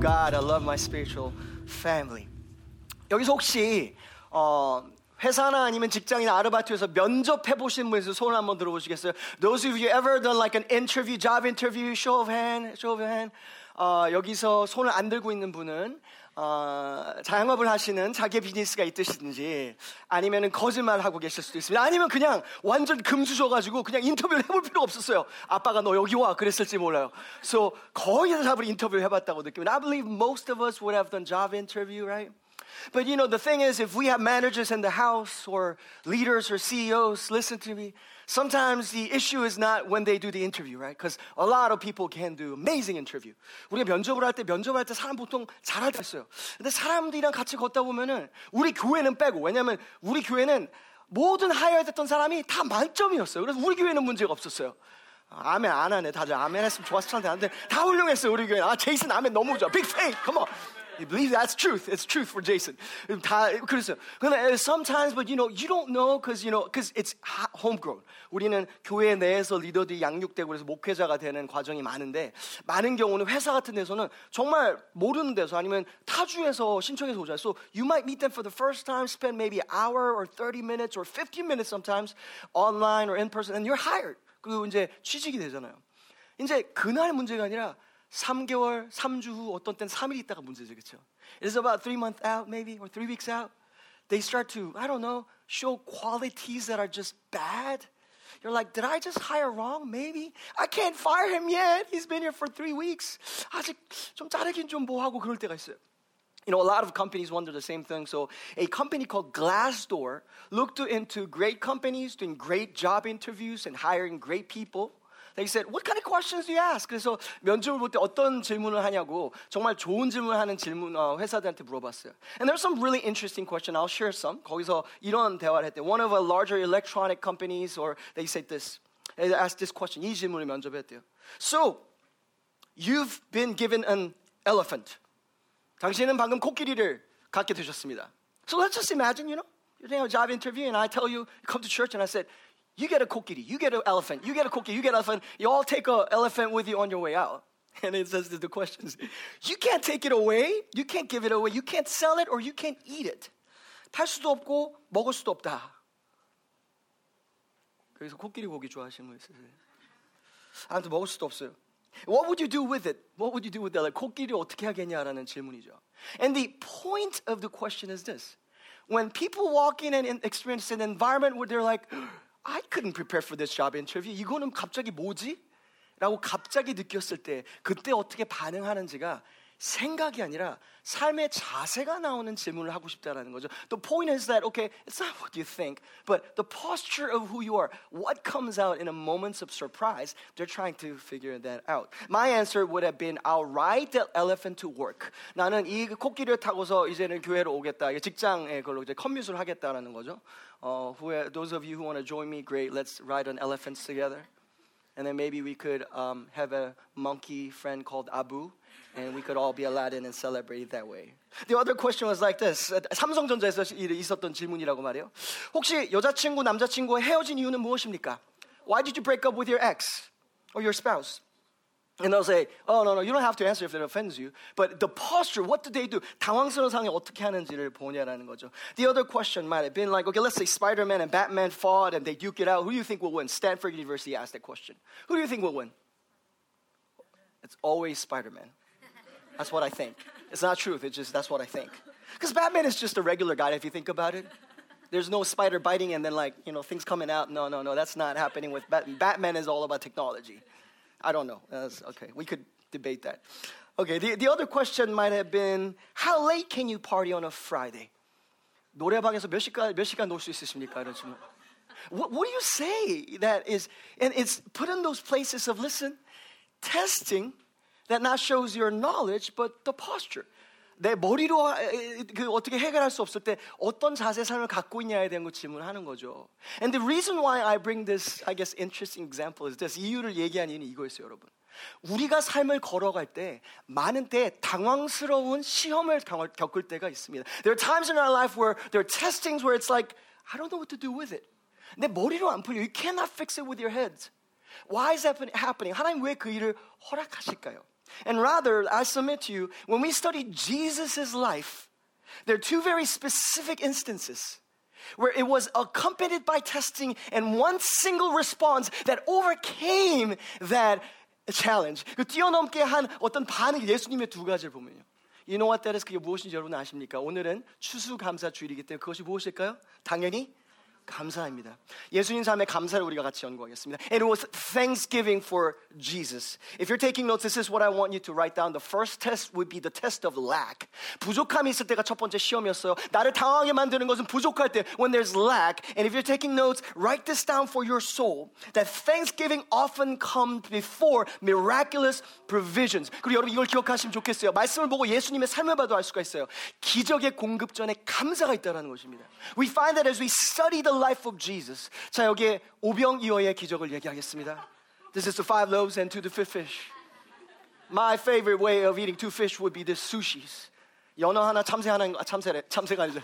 God. I love my spiritual family. 여기서 혹시 어, 회사나 아니면 직장이나 아르바이트에서 면접해 보신 분에서 손 한번 들어보시겠어요? Those of you ever done like an interview, job interview, show of hand, show of hand. 어, 여기서 손을 안 들고 있는 분은 어, 자영업을 하시는 자기 비즈니스가 있으신지 아니면 거짓말 하고 계실 수도 있습니다. 아니면 그냥 완전 금수저가지고 그냥 인터뷰를 해볼 필요 없었어요. 아빠가 너 여기 와 그랬을지 몰라요. So 거의 다 잡을 인터뷰 해봤다고 느낍니다. I believe most of us would have done job interview, right? But you know, the thing is, if we have managers in the house or leaders or CEOs, listen to me. Sometimes the issue is not when they do the interview, right? Because a lot of people can do amazing interview. 우리가 면접을 할 때, 면접할 때 사람 보통 잘할 때 있어요. 근데 사람들이랑 같이 걷다 보면은 우리 교회는 빼고, 왜냐면 우리 교회는 모든 됐던 사람이 다 만점이었어요. 그래서 우리 교회는 문제가 없었어요. 아멘 안 하네 다들 아멘 했으면 좋았을 텐데 다 훌륭했어요 우리 교회 아 제이슨 아멘 너무 좋아 빅 페인 컴온 You believe that's truth. It's truth for Jason. 다 그랬어요. sometimes, but you know, you don't know because you know, because it's homegrown. 우리는 교회 내에서 리더들이 양육되고 그래서 목회자가 되는 과정이 많은데 많은 경우는 회사 같은 데서는 정말 모르는 데서 아니면 타주에서 신청해서 오잖아요. So you might meet them for the first time, spend maybe an hour or 30 minutes or 15 minutes sometimes online or in person, and you're hired. 그리고 이제 취직이 되잖아요. 이제 그날 문제가 아니라 3개월, 3주 후 어떤 때는 3일 있다가 문제죠. 그렇죠? It's about 3 months out maybe or 3 weeks out. They start to, I don't know, show qualities that are just bad. You're like, did I just hire wrong? Maybe. I can't fire him yet. He's been here for three weeks. 아직 좀 자르긴 좀 뭐하고 그럴 때가 있어요. You know, a lot of companies wonder the same thing. So, a company called Glassdoor looked into great companies doing great job interviews and hiring great people. They said, What kind of questions do you ask? 그래서 면접을 볼 때 어떤 질문을 하냐고 정말 좋은 질문을 하는 질문 어, 회사들한테 물어봤어요. And there's some really interesting question. I'll share some. 거기서 이런 대화를 했대. One of a larger electronic companies, or they said this. They asked this question. 이 질문을 면접했대요. So, you've been given an elephant. 당신은 방금 코끼리를 갖게 되셨습니다. So let's just imagine, you know, you're doing a job interview, and I tell you, you come to church, and I said, you get a kokiri, you get an elephant, you get a kokiri, you get an elephant. You all take an elephant with you on your way out. And it says the questions. You can't take it away. You can't give it away. You can't sell it or you can't eat it. 탈 수도 없고 먹을 수도 없다. 그래서 코끼리 고기 좋아하시는 분 있으세요? 아무튼 먹을 수도 없어요. What would you do with it? What would you do with that? 코끼리 어떻게 하겠냐라는 질문이죠. And the point of the question is this. When people walk in and experience an environment where they're like, I couldn't prepare for this job interview. 이거는 갑자기 뭐지? 라고 갑자기 느꼈을 때 그때 어떻게 반응하는지가 생각이 아니라 삶의 자세가 나오는 질문을 하고 싶다라는 거죠. The point is that okay, it's not what you think, but the posture of who you are. What comes out in a moments of surprise? They're trying to figure that out. My answer would have been I'll ride the elephant to work. 나는 이 코끼리를 타고서 이제는 교회로 오겠다. 직장에 걸로 이제 커뮤트를 하겠다라는 거죠. Uh, who, those of you who want to join me, great. Let's ride on elephants together. And then maybe we could um, have a monkey friend called Abu, and we could all be Aladdin and celebrate it that way. The other question was like this. 삼성전자에서 있었던 질문이라고 말이에요. 혹시 여자친구, 남자친구와 헤어진 이유는 무엇입니까? Why did you break up with your ex or your spouse? And they'll say, oh, no, no, you don't have to answer if it offends you. But the posture, what did they do? 당황스러운 상황이 어떻게 하는지를 보냐라는 거죠. The other question might have been like, okay, let's say Spider-Man and Batman fought and they duke it out. Who do you think will win? Stanford University asked that question. Who do you think will win? It's always Spider-Man. That's what I think. It's not truth, it's just that's what I think. Because Batman is just a regular guy if you think about it. There's no spider biting and then like, you know, things coming out. No, no, no, that's not happening with Batman. Batman is all about technology. I don't know. That's, okay, we could debate that. Okay, the, the other question might have been how late can you party on a Friday? 노래방에서 몇 시간 몇 시간 놀 수 있으십니까? 이런 질문. What, what do you say that is and it's put in those places of listen, testing that not shows your knowledge but the posture. 내 머리로 그 어떻게 해결할 수 없을 때 어떤 자세 삶을 갖고 있냐에 대한 거 질문하는 거죠. And the reason why I bring this, I guess, interesting example is this. 이유를 얘기한 이유는 이거였어요, 여러분. 우리가 삶을 걸어갈 때 많은 때 당황스러운 시험을 겪을 때가 있습니다. There are times in our life where there are testings where it's like, I don't know what to do with it. 내 머리로 안 풀려. You cannot fix it with your head. Why is that happening? 하나님 왜 그 일을 허락하실까요? And rather, I submit to you, when we study Jesus' life, there are two very specific instances where it was accompanied by testing and one single response that overcame that challenge. 그 뛰어넘게 한 어떤 반응 예수님의 두 가지를 보면요. You know what that is? 그게 무엇인지 여러분 아십니까? 오늘은 추수감사 주일이기 때문에 그것이 무엇일까요? 당연히 감사입니다. 예수님 삶의 감사를 우리가 같이 연구하겠습니다. And it was thanksgiving for Jesus. If you're taking notes, this is what I want you to write down. The first test would be the test of lack. 부족함이 있을 때가 첫 번째 시험이었어요. 나를 당황하게 만드는 것은 부족할 때 when there's lack. And if you're taking notes, write this down for your soul. That thanksgiving often comes before miraculous provisions. 그리고 여러분 이걸 기억하시면 좋겠어요. 말씀을 보고 예수님의 삶을 봐도 알 수가 있어요. 기적의 공급 전에 감사가 있다는 것입니다. We find that as we study the life of Jesus. 자, 여기에 오병이어의 기적을 얘기하겠습니다. This is the five loaves and two the five fish. My favorite way of eating two fish would be the sushis. 연어 하나, 참새 하나, 아, 참새래, 참새가 아니죠.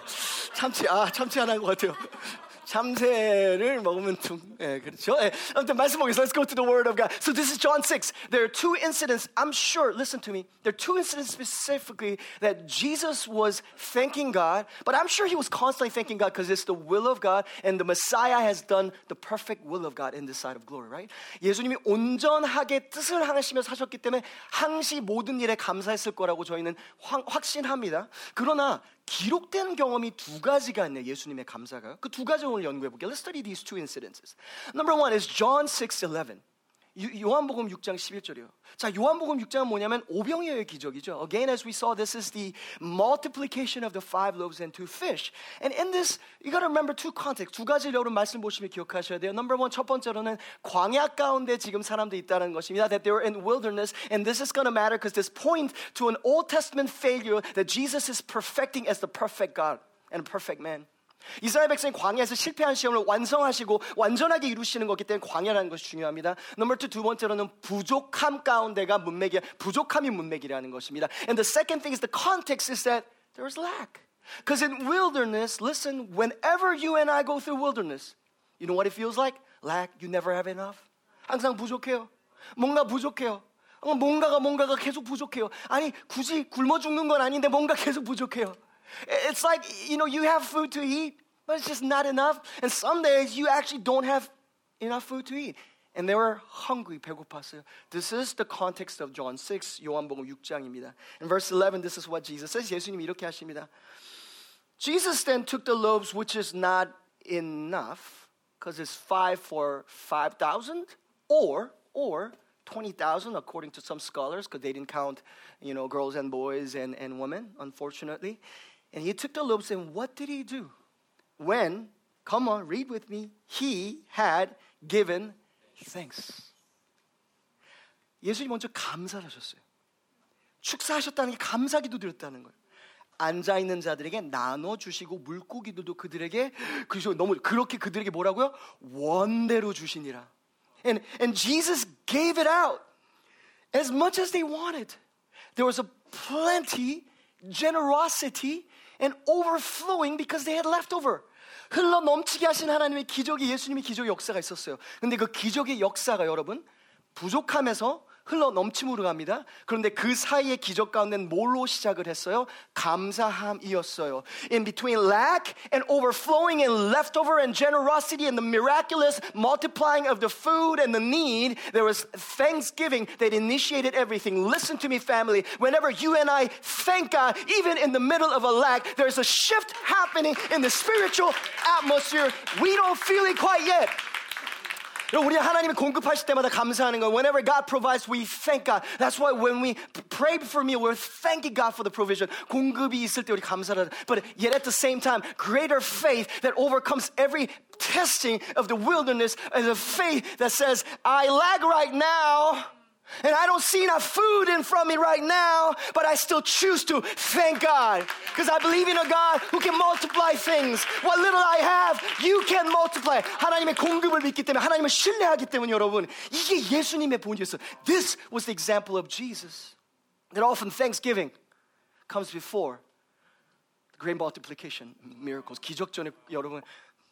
참치, 아, 참치 하나인 것 같아요. 참새를 먹으면 좀, 예, 그렇죠. 예. 아무튼 말씀 보겠습니다. Let's go to the Word of God. So this is John 6. There are two incidents, I'm sure, listen to me. There are two incidents specifically that Jesus was thanking God, but I'm sure he was constantly thanking God because it's the will of God and the Messiah has done the perfect will of God in this side of glory, right? 예수님이 온전하게 뜻을 하시며 사셨기 때문에 항시 모든 일에 감사했을 거라고 저희는 확신합니다. 그러나 기록된 경험이 두 가지가 있네요. 예수님의 감사가. 그 두 가지 오늘 연구해 볼게요. Let's study these two incidences. Number one is John 6:11. 요한복음 6장 11절이요. 자, 요한복음 6장은 뭐냐면 오병이어의 기적이죠. Again, as we saw, this is the multiplication of the five loaves and two fish. And in this, you got to remember two contexts. 두 가지 여러분 말씀 보시면 기억하셔야 돼요. Number one, 첫 번째로는 광야 가운데 지금 사람들이 있다는 것입니다. That they were in wilderness, and this is going to matter because this points to an Old Testament failure that Jesus is perfecting as the perfect God and a perfect man. 이스라엘 백성이 광야에서 실패한 시험을 완성하시고 완전하게 이루시는 거기 때문에 광야라는 것이 중요합니다. 넘버 투, 두 번째로는 부족함 가운데가 문맥이 부족함이 문맥이라는 것입니다. And the second thing is the context is that there is lack. Because in wilderness, listen, whenever you and I go through wilderness, you know what it feels like? Lack, you never have enough. 항상 부족해요. 뭔가 부족해요. 뭔가가 뭔가가 계속 부족해요. 아니 굳이 굶어 죽는 건 아닌데 뭔가 계속 부족해요. It's like, you know, you have food to eat, but it's just not enough. And some days you actually don't have enough food to eat. And they were hungry, 배고팠어요. This is the context of John 6, 요한복음 6장입니다. In verse 11, this is what Jesus says. 예수님이 이렇게 하십니다. Jesus then took the loaves, which is not enough, because it's five for 5,000, or, or 20,000 according to some scholars, because they didn't count, you know, girls and boys and, and women, unfortunately. And he took the loaves, and what did he do? When, come on, read with me, he had given thanks. 예수님 먼저 감사를 하셨어요. 축사하셨다는 게 감사기도 드렸다는 거예요. 앉아 있는 자들에게 나눠 주시고 물고기들도 그들에게 그래서 너무 그렇게 그들에게 뭐라고요? 원대로 주시니라. And and Jesus gave it out as much as they wanted. There was a plenty, generosity, and overflowing because they had leftover. 흘러 넘치게 하신 하나님의 기적이 예수님의 기적의 역사가 있었어요. 근데 그 기적의 역사가 여러분 부족함에서 흘러 넘침으로 갑니다. 그런데 그 사이의 기적 가운데는 뭘로 시작을 했어요? 감사함이었어요. In between lack and overflowing and leftover and generosity and the miraculous multiplying of the food and the need, there was thanksgiving that initiated everything. Listen to me, family. Whenever you and I thank God, even in the middle of a lack, there's a shift happening in the spiritual atmosphere. We don't feel it quite yet. 우리 하나님이 공급하실 때마다 감사하는 거. Whenever God provides, we thank God. That's why when we pray for me, we're thanking God for the provision. 공급이 있을 때 우리 감사를. But yet at the same time, greater faith that overcomes every testing of the wilderness is a faith that says, I lag right now. And I don't see enough food in front of me right now, but I still choose to thank God. Because I believe in a God who can multiply things. What little I have, you can multiply. 하나님의 공급을 믿기 때문에, 하나님을 신뢰하기 때문에 여러분, 이게 예수님의 본질이었어요. This was the example of Jesus. That often thanksgiving comes before the great multiplication miracles. 기적 전에 여러분,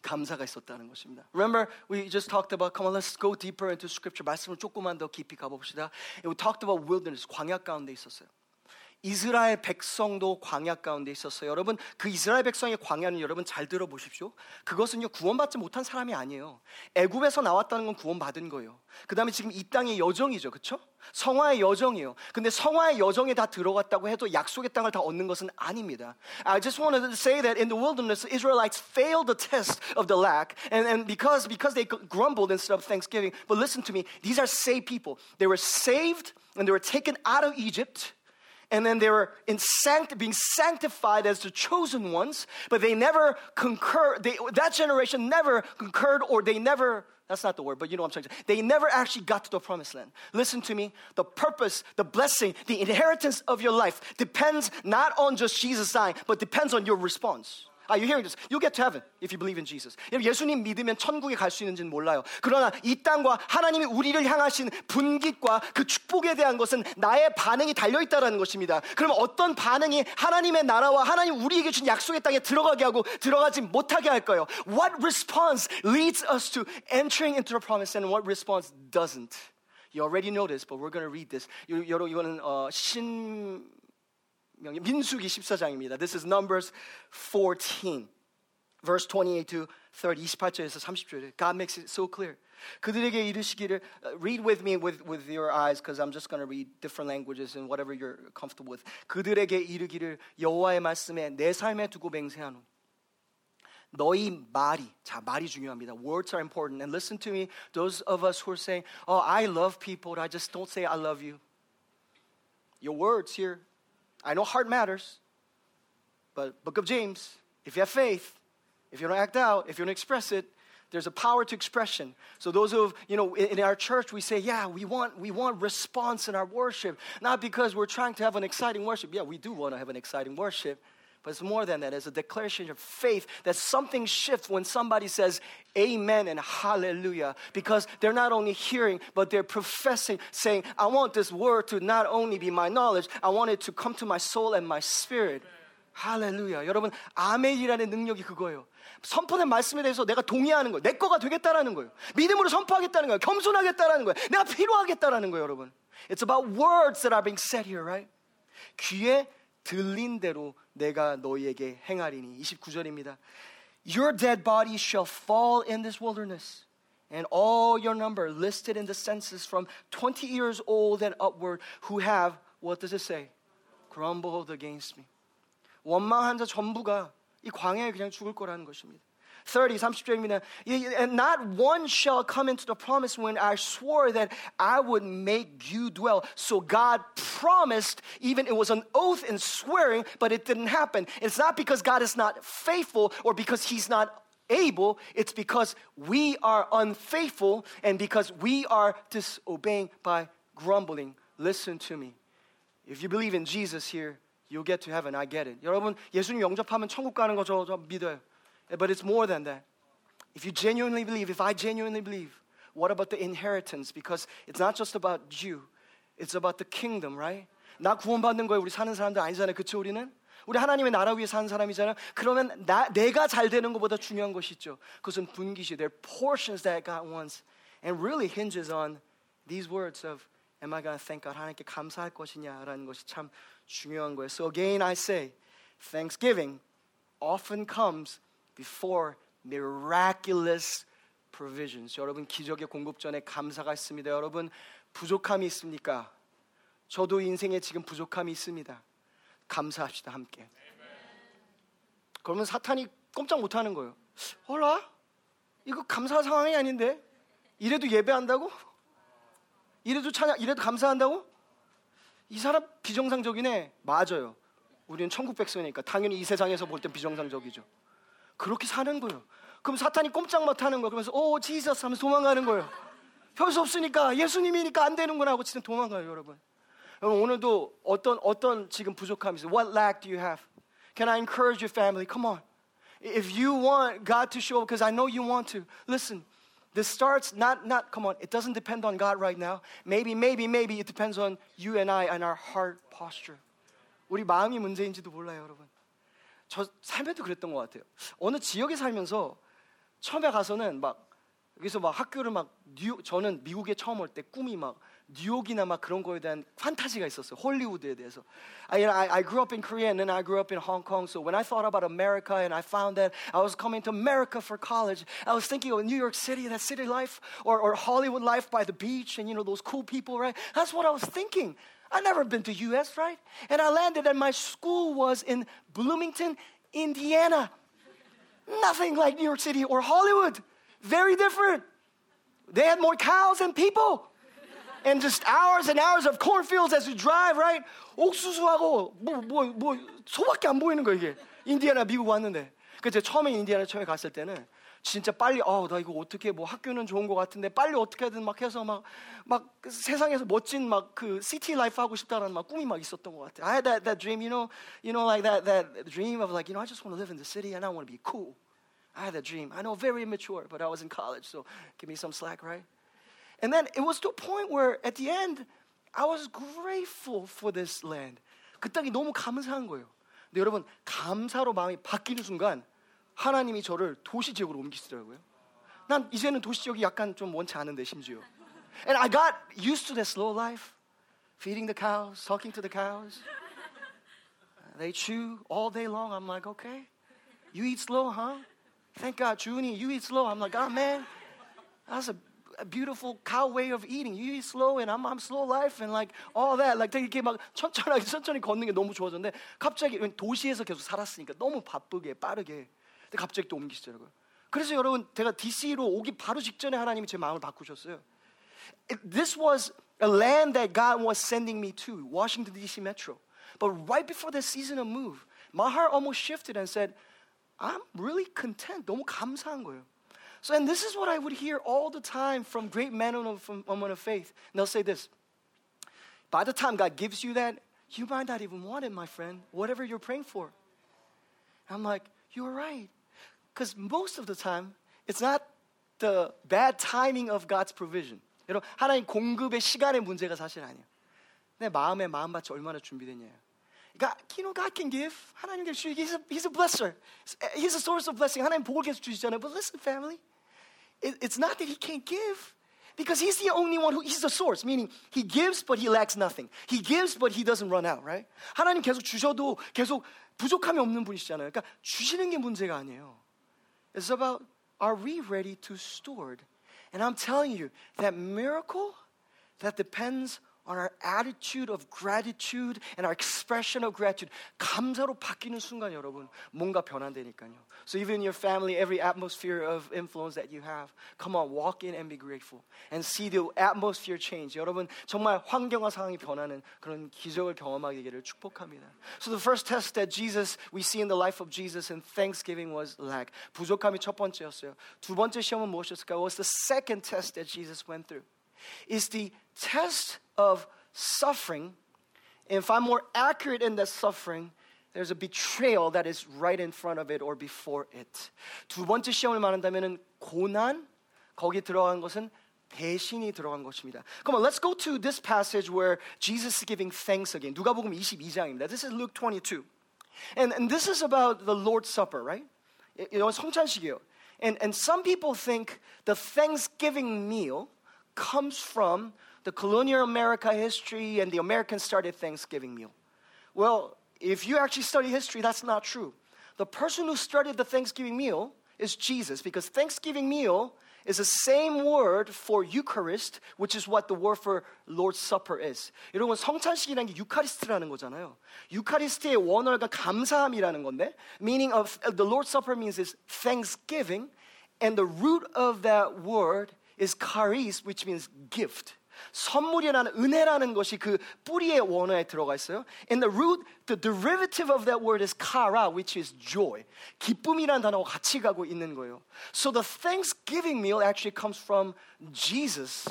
감사가 있었다는 것입니다. Remember, we just talked about, come on, let's go deeper into scripture. 말씀을 조금만 더 깊이 가봅시다. We talked about wilderness, 광야 가운데 있었어요. 이스라엘 백성도 광야 가운데 있었어요. 여러분, 그 이스라엘 백성의 광야는 여러분 잘 들어보십시오. 그것은요, 구원받지 못한 사람이 아니에요. 애굽에서 나왔다는 건 구원받은 거예요. 그 다음에 지금 이 땅의 여정이죠. 그쵸? 성화의 여정이에요. 근데 성화의 여정에 다 들어갔다고 해도 약속의 땅을 다 얻는 것은 아닙니다. I just want to say that in the wilderness, Israelites failed the test of the lack, and, and because, because they grumbled instead of thanksgiving. But listen to me, these are saved people. They were saved and they were taken out of Egypt and then they were sanct- being sanctified as the chosen ones, but they never concur. They, that generation never concurred, or they never. That's not the word, but you know what I'm saying. They never actually got to the promised land. Listen to me. The purpose, the blessing, the inheritance of your life depends not on just Jesus dying, but depends on your response. Are you hearing this? You'll get to heaven if you believe in Jesus. 예수님 믿으면 천국에 갈 수 있는지는 몰라요. 그러나 이 땅과 하나님이 우리를 향하신 분깃과 그 축복에 대한 것은 나의 반응이 달려 있다라는 것입니다. 그러면 어떤 반응이 하나님의 나라와 하나님 우리에게 준 약속의 땅에 들어가게 하고 들어가지 못하게 할까요? What response leads us to entering into the promise and what response doesn't? You already know this, but we're going to read this. 여러분 이거는 어, 신 명이 민수기 14장입니다. This is Numbers 14. Verse 28 to 30, 28절에서 30절에 God makes it so clear. 그들에게 이르시기를 read with me with, with your eyes because I'm just going to read different languages and whatever you're comfortable with. 그들에게 이르기를 여호와의 말씀에 내 삶에 두고 맹세하노. 너희 말이 자 말이 중요합니다. Words are important and listen to me. Those of us who are saying, "Oh, I love people," I just don't say I love you. Your words here I know heart matters, but Book of James, if you have faith, if you don't act out, if you don't express it, there's a power to expression. So those who you know, in our church, we say, yeah, we want, we want response in our worship, not because we're trying to have an exciting worship. Yeah, we do want to have an exciting worship, but it's more than that. It's a declaration of faith that something shifts when somebody says amen and hallelujah because they're not only hearing, but they're professing, saying, I want this word to not only be my knowledge, I want it to come to my soul and my spirit. 할렐루야. 여러분, 아멘이라는 능력이 그거예요. 선포된 말씀에 대해서 내가 동의하는 거예요. 내 거가 되겠다라는 거예요. 믿음으로 선포하겠다는 거예요. 겸손하겠다라는 거예요. 내가 필요하겠다라는 거예요, 여러분. It's about words that are being said here, right? 귀에 들린 대로 내가 너희에게 행하리니 29절입니다. Your dead body shall fall in this wilderness. And all your number listed in the census from 20 years old and upward who have, what does it say? Grumbled against me. 원망한 자 전부가 이 광야에 그냥 죽을 거라는 것입니다. 30, 30절입니다. And not one shall come into the promise when I swore that I would make you dwell. So God promised, even it was an oath and swearing, but it didn't happen. It's not because God is not faithful or because He's not able, it's because we are unfaithful and because we are disobeying by grumbling. Listen to me. If you believe in Jesus here, you'll get to heaven. I get it. 여러분, 예수님 영접하면 천국 가는 거 저, 저 믿어요. But it's more than that. If you genuinely believe, if I genuinely believe, what about the inheritance? Because it's not just about you, it's about the kingdom, right? 나 구원받는 거에 우리 사는 사람들 아니잖아요. 그쵸, 우리는? 우리 하나님의 나라 위에 사는 사람이잖아요. 그러면 나, 내가 잘 되는 것보다 중요한 것이 있죠. 그것은 분기시. They're portions that God wants. And really hinges on these words of Am I going to thank God? 하나님께 감사할 것이냐라는 것이 참 중요한 거예요. So again I say, thanksgiving often comes before miraculous provisions. 여러분 기적의 공급 전에 감사가 있습니다. 여러분 부족함이 있습니까? 저도 인생에 지금 부족함이 있습니다. 감사합시다 함께. 그러면 사탄이 꼼짝 못 하는 거예요. 어라? 이거 감사 상황이 아닌데? 이래도 예배한다고? 이래도 찬양, 이래도 감사한다고? 이 사람 비정상적이네. 맞아요. 우리는 천국 백성이니까 당연히 이 세상에서 볼 땐 비정상적이죠. 그렇게 사는 거예요. 그럼 사탄이 꼼짝 못 하는 거예요. 그러면서 오 지저스 하면서 도망가는 거예요. 별수 없으니까 예수님이니까 안 되는구나 하고 진짜 도망가요, 여러분. 여러분 오늘도 어떤 어떤 지금 부족함이 있어요. What lack do you have? Can I encourage your family? Come on. If you want God to show up, because I know you want to, listen. This starts not not come on. It doesn't depend on God right now. Maybe maybe maybe it depends on you and I and our heart posture. 우리 마음이 문제인지도 몰라요, 여러분. 저 삶에도 그랬던 것 같아요. 어느 지역에 살면서 처음에 가서는 막 여기서 막 학교를 막 뉴욕 저는 미국에 처음 올 때 꿈이 막 뉴욕이나 막 그런 거에 대한 판타지가 있었어요. 홀리우드에 대해서. I, I, I grew up in Korea and then I grew up in Hong Kong. So when I thought about America and I found that I was coming to America for college, I was thinking of New York City, that city life, or, or Hollywood life by the beach and you know those cool people, right? That's what I was thinking. I never been to US, right? And I landed and my school was in Bloomington, Indiana. Nothing like New York City or Hollywood. Very different. They had more cows than people. and just hours and hours of cornfields as you drive, right? 옥수수하고 뭐, 뭐, 뭐, 소밖에 안 보이는 거야, 이게. 인디아나 미국 왔는데. 그래서 처음에 인디아나 처음에 갔을 때는 진짜 빨리, 어, 나 이거 어떻게, 뭐 학교는 좋은 것 같은데 빨리 어떻게든 막 해서 막, 막 세상에서 멋진 막 그 시티 라이프 하고 싶다는 막 꿈이 막 있었던 것 같아. I had that, that dream, you know, you know, like that, that dream of like, you know, I just want to live in the city and I want to be cool. I had that dream. I know, very immature, but I was in college, so give me some slack, right? And then it was to a point where at the end, I was grateful for this land. 그 땅이 너무 감사한 거예요. 근데 여러분, 감사로 마음이 바뀌는 순간 하나님이 저를 도시 지역으로 옮기시더라고요. 난 이제는 도시 지역이 약간 좀 원치 않은데 심지어. And I got used to the slow life. Feeding the cows, talking to the cows. They chew all day long. I'm like, okay. You eat slow, huh? Thank God, Junie, you eat slow. I'm like, oh man, that's a a beautiful cow way of eating. You eat slow and I'm, I'm slow life and like all that. Like 되게 이렇게 막 천천히 천천히 걷는 게 너무 좋아졌는데 갑자기 도시에서 계속 살았으니까 너무 바쁘게 빠르게. 근데 갑자기 또 옮기시더라고요. 그래서 여러분 제가 DC로 오기 바로 직전에 하나님이 제 마음을 바꾸셨어요. This was a land that God was sending me to, Washington D.C. Metro. But right before the season of move, my heart almost shifted and said, I'm really content. 너무 감사한 거예요. So, and this is what I would hear all the time from great men and from women of faith. And they'll say this By the time God gives you that, you might not even want it, my friend, whatever you're praying for. I'm like, You're right. Because most of the time, it's not the bad timing of God's provision. 여러분, 하나님 공급의 시간의 문제가 사실 아니에요. 내 마음의 마음밭이 얼마나 준비됐냐요. God, you know, God can give. 하나님 he's a, he's a blesser. He's a source of blessing. 하나님 복을 계속 주시잖아요. But listen, family, it, it's not that he can't give. Because he's the only one who, he's the source, meaning he gives but he lacks nothing. He gives but he doesn't run out, right? 하나님 계속 주셔도 계속 부족함이 없는 분이시잖아요. 그러니까 주시는 게 문제가 아니에요. It's about are we ready to steward? And I'm telling you, that miracle that depends on our attitude of gratitude and our expression of gratitude. 감사로 바뀌는 순간 여러분 뭔가 변한다니까요. So even in your family, every atmosphere of influence that you have, come on, walk in and be grateful and see the atmosphere change. 여러분 정말 환경과 상황이 변하는 그런 기적을 경험하게 되기를 축복합니다. So the first test that Jesus we see in the life of Jesus in Thanksgiving was lack. 부족함이 첫 번째였어요. 두 번째 시험은 무엇이었을까요? Was the second test that Jesus went through. Is the test of suffering. And if I'm more accurate in the suffering, there's a betrayal that is right in front of it or before it. 두 번째 시험을 말한다면은 고난 거기 들어간 것은 대신이 들어간 것입니다. Come on, let's go to this passage where Jesus is giving thanks again. 누가복음 22장입니다. This is Luke 22. And, and this is about the Lord's Supper, right? You know, 성찬식이에요. And, and some people think the Thanksgiving meal comes from the colonial America history and the Americans started Thanksgiving meal. Well, if you actually study history, that's not true. The person who started the Thanksgiving meal is Jesus because Thanksgiving meal is the same word for Eucharist, which is what the word for Lord's Supper is. 여러분 성찬식이라는 게 유카리스트라는 거잖아요. 유카리스트의 원어가 감사함이라는 건데, meaning of the Lord's Supper means is thanksgiving, and the root of that word is charis, which means gift. 선물이라는 은혜라는 것이 그 뿌리의 원어에 들어가 있어요. And the root, the derivative of that word is chara, which is joy. 기쁨이라는 단어와 같이 가고 있는 거예요. So the Thanksgiving meal actually comes from Jesus.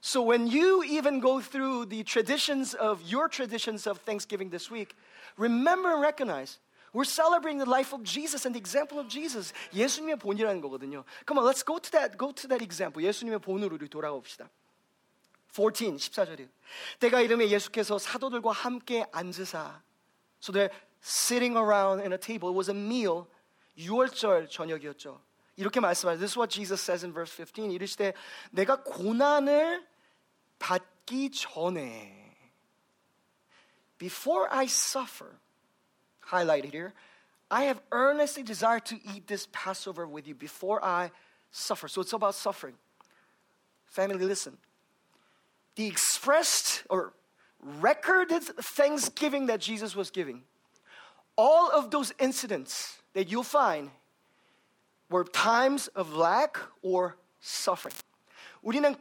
So when you even go through the traditions of your traditions of Thanksgiving this week, remember and recognize we're celebrating the life of Jesus and the example of Jesus. 예수님의 본이라는 거거든요. Come on, let's go to that, go to that example. 예수님의 본으로 우리 돌아가 14, 14절이에요. 때가 이름에 예수께서 사도들과 함께 앉으사. So they're sitting around in a table. It was a meal. 유월절 저녁이었죠. 이렇게 말씀하죠. This is what Jesus says in verse 15. 이르시되 내가 고난을 받기 전에 before I suffer highlighted here I have earnestly desired to eat this Passover with you before I suffer. So it's about suffering. Family, listen. The expressed or recorded thanksgiving that Jesus was giving, all of those incidents that you'll find were times of lack or suffering. 우리는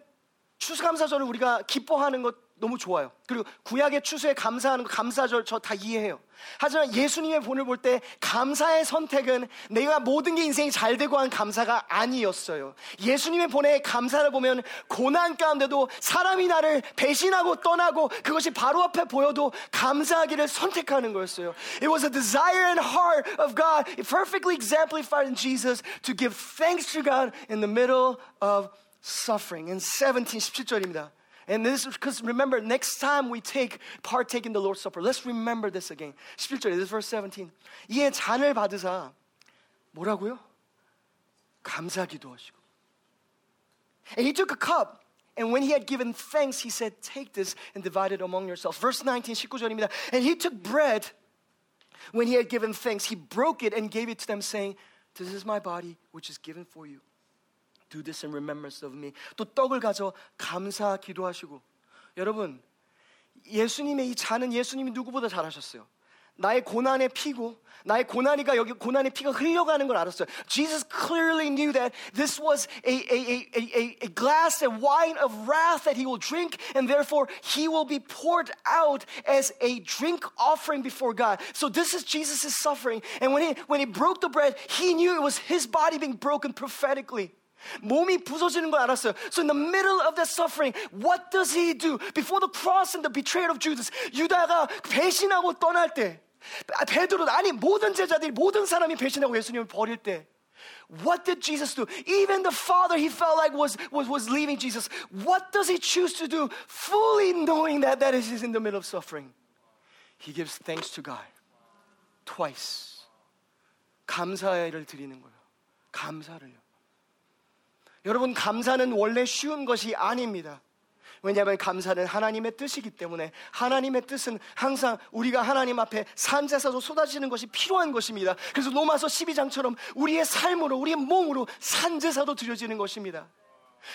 추수감사절을 우리가 기뻐하는 것 너무 좋아요. 그리고 구약의 추수에 감사하는 거 감사절 저 다 이해해요. 하지만 예수님의 본을 볼 때 감사의 선택은 내가 모든 게 인생이 잘 되고 한 감사가 아니었어요. 예수님의 본의 감사를 보면 고난 가운데도 사람이 나를 배신하고 떠나고 그것이 바로 앞에 보여도 감사하기를 선택하는 거였어요. It was a desire and heart of God, perfectly exemplified in Jesus, to give thanks to God in the middle of suffering. In 17, 17절입니다. And this is because remember, next time we take partake in the Lord's Supper, let's remember this again. 11절에 this is verse 17. 이에 잔을 받으사 뭐라고요? 감사기도 하시고. And he took a cup. And when he had given thanks, he said, Take this and divide it among yourselves. Verse 19, 19절입니다. And he took bread. When he had given thanks, he broke it and gave it to them, saying, This is my body, which is given for you. Do this in remembrance of me. 또 떡을 가져 감사 기도하시고. 여러분, 예수님의 이 잔은 예수님이 누구보다 잘하셨어요. 나의 고난의 피고 나의 고난이가 여기 고난의 피가 흘려가는 걸 알았어요. Jesus clearly knew that this was a, a, a, a, a glass of wine of wrath that he will drink, and therefore he will be poured out as a drink offering before God. So this is Jesus' suffering. And when he, when he broke the bread, he knew it was his body being broken prophetically. 몸이 부서지는 걸 알았어요. So in the middle of that suffering, what does he do? Before the cross and the betrayal of Judas, 유다가 배신하고 떠날 때, 베드로 아니 모든 제자들이 모든 사람이 배신하고 예수님을 버릴 때, what did Jesus do? Even the Father he felt like was, was, was leaving Jesus. What does he choose to do? Fully knowing that that is in the middle of suffering. He gives thanks to God. Twice. 감사를 드리는 거예요. 감사를요. 여러분, 감사는 원래 쉬운 것이 아닙니다. 왜냐하면 감사는 하나님의 뜻이기 때문에 하나님의 뜻은 항상 우리가 하나님 앞에 산제사로 쏟아지는 것이 필요한 것입니다. 그래서 로마서 12장처럼 우리의 삶으로, 우리의 몸으로 산제사도 드려지는 것입니다.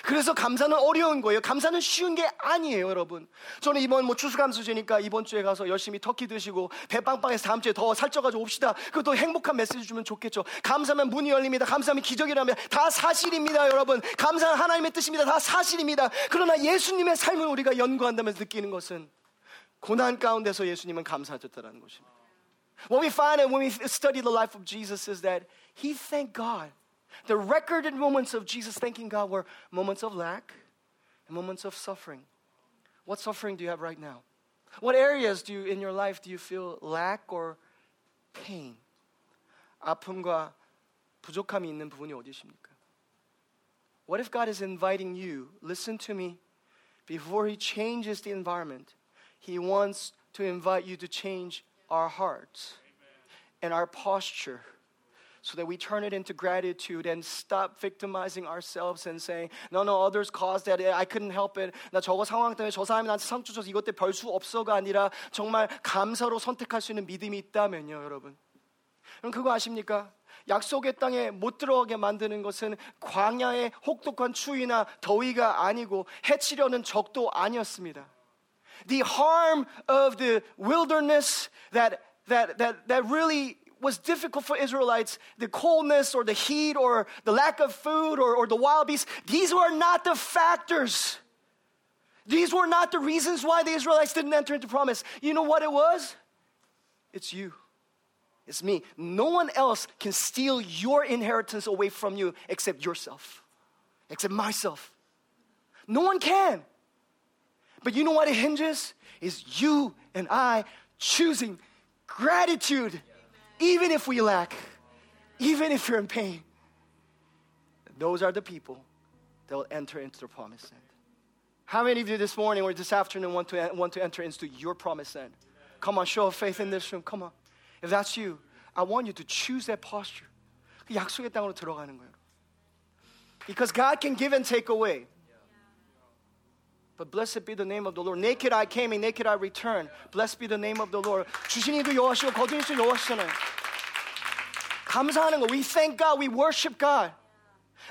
그래서 감사는 어려운 거예요. 감사는 쉬운 게 아니에요, 여러분. 저는 이번 뭐 추수감사주니까 이번 주에 가서 열심히 터키 드시고 배 빵빵해서 다음 주에 더 살쪄가지고 옵시다. 그것도 행복한 메시지 주면 좋겠죠. 감사하면 문이 열립니다. 감사하면 기적이라면 다 사실입니다, 여러분. 감사는 하나님의 뜻입니다. 다 사실입니다. 그러나 예수님의 삶을 우리가 연구한다면서 느끼는 것은 고난 가운데서 예수님은 감사하셨다는 것입니다. What we find when we study the life of Jesus is that he thanked God The recorded moments of Jesus thanking God were moments of lack and moments of suffering. What suffering do you have right now? What areas do you, in your life do you feel lack or pain? 아픔과 부족함이 있는 부분이 어디십니까? What if God is inviting you, listen to me, before He changes the environment, He wants to invite you to change our hearts and our posture so that we turn it into gratitude and stop victimizing ourselves and saying, no, no, others caused that. I couldn't help it. 나 저거 상황 때문에 저 사람이 나한테 상처 줘서 이것 때문에 별수 없어가 아니라 정말 감사로 선택할 수 있는 믿음이 있다면요, 여러분. 그럼 그거 아십니까? 약속의 땅에 못 들어가게 만드는 것은 광야의 혹독한 추위나 더위가 아니고 해치려는 적도 아니었습니다. The harm of the wilderness that that that that really was difficult for Israelites, the coldness or the heat or the lack of food or, or the wild beasts, these were not the factors. These were not the reasons why the Israelites didn't enter into promise. You know what it was? It's you. It's me. No one else can steal your inheritance away from you except yourself, except myself. No one can. But you know what it hinges? Is you and I choosing gratitude even if we lack, even if you're in pain, those are the people that will enter into the promised land. How many of you this morning or this afternoon want to, want to enter into your promised land? Come on, show of faith in this room. Come on. If that's you, I want you to choose that posture. 그 약속의 땅으로 들어가는 거예요. Because God can give and take away. But blessed be the name of the Lord. Naked I came and naked I return. Blessed be the name of the Lord. 주신 이도 여호와시고 거둔 이도 여호와시잖아요. 감사하는 거. We thank God. We worship God.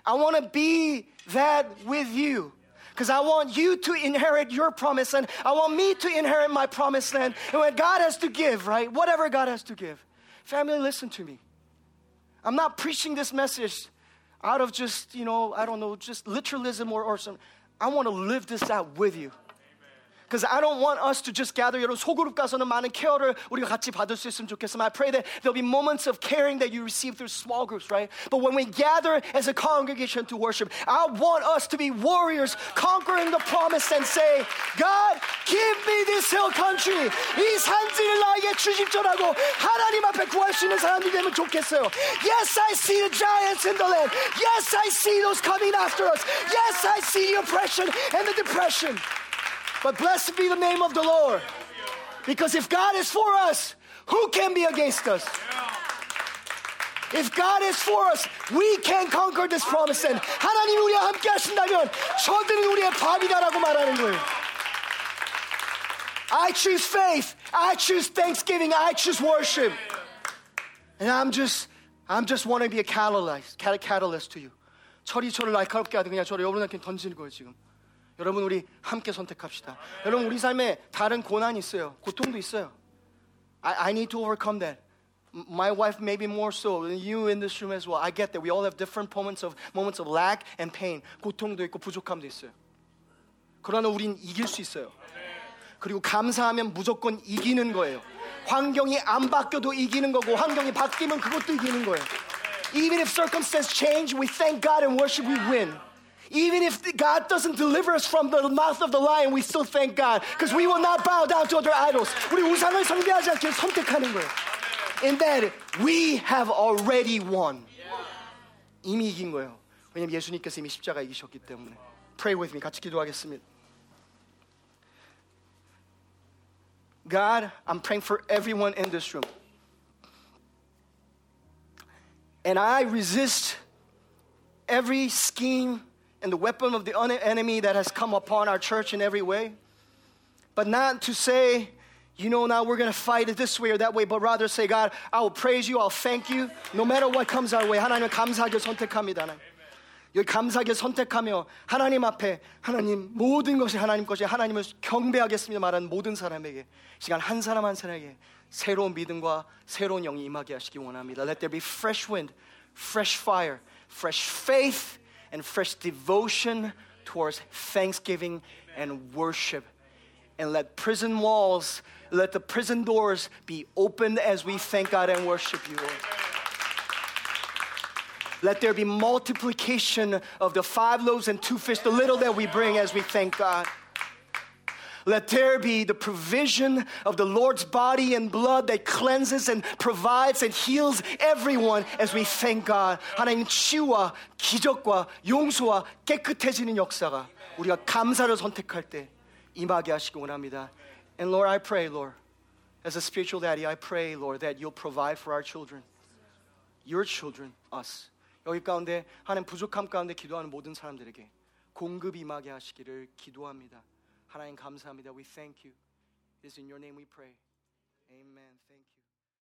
I want to be that with you. Because I want you to inherit your promise and I want me to inherit my promised land. And when God has to give, right? Whatever God has to give. Family, listen to me. I'm not preaching this message out of just, you know, I don't know, just literalism or, or some. I want to live this out with you. Because I don't want us to just gather. 여러분 소그룹 가서는 많은 케어를 우리가 같이 받을 수 있으면 좋겠어요. I pray that there'll be moments of caring that you receive through small groups, right? But when we gather as a congregation to worship, I want us to be warriors conquering the promise and say, God, give me this hill country. 이 산지를 나에게 주십시오라고 하나님 앞에 구할 수 있는 사람들이 되면 좋겠어요. Yes, I see the giants in the land. Yes, I see those coming after us. Yes, I see the oppression and the depression. But blessed be the name of the Lord. Because if God is for us, who can be against us? If God is for us, we can conquer this promised land. 하나님이 우리와 함께 하신다면 저들은 우리의 밥이다라고 말하는 거예요. I choose faith. I choose thanksgiving. I choose worship. And I'm just, I'm just want to be a catalyst, catalyst to you. 철이 저를 날카롭게 하든 그냥 저를 여러분한테 던지는 거예요 지금. 여러분 우리 함께 선택합시다. 여러분 우리 삶에 다른 고난이 있어요. 고통도 있어요. I, I need to overcome that. My wife maybe more so, and you in this room as well. I get that. We all have different moments of moments of lack and pain. 고통도 있고 부족함도 있어요. 그러나 우린 이길 수 있어요. 그리고 감사하면 무조건 이기는 거예요. 환경이 안 바뀌어도 이기는 거고 환경이 바뀌면 그것도 이기는 거예요. Even if circumstances change, we thank God and worship, we win. Even if God doesn't deliver us from the mouth of the lion, we still thank God because we will not bow down to other idols. 우리 우상을 숭배하지 않게 선택하는 거예요. In that we have already won. 이미 이긴 거예요. 왜냐면 예수님께서 이미 십자가 이기셨기 때문에. Pray with me. 같이 기도하겠습니다. God, I'm praying for everyone in this room. And I resist every scheme and the weapon of the enemy that has come upon our church in every way. But not to say, you know, now we're going to fight it this way or that way, but rather say, God, I will praise you, I'll thank you, no matter what comes our way. 하나님은 감사하게 선택합니다. 여기 감사하게 선택하며 하나님 앞에 하나님 모든 것이 하나님 것이 하나님을 경배하겠습니다 말하는 모든 사람에게 시간 한 사람 한 사람에게 새로운 믿음과 새로운 영이 임하게 하시기 원합니다. Let there be fresh wind, fresh fire, fresh faith and fresh devotion towards thanksgiving and worship. And let prison walls, let the prison doors be opened as we thank God and worship you. Let there be multiplication of the five loaves and two fish, the little that we bring as we thank God. Let there be the provision of the Lord's body and blood that cleanses and provides and heals everyone as we thank God. 하나님 치유와 기적과 용서와 깨끗해지는 역사가 우리가 감사를 선택할 때 임하게 하시기 원합니다. And Lord, I pray, Lord, as a spiritual daddy, I pray, Lord, that you'll provide for our children, your children, us. 여기 가운데 하나님 부족함 가운데 기도하는 모든 사람들에게 공급이 임하게 하시기를 기도합니다. 하나님 감사합니다. We thank you. It is in your name we pray. Amen.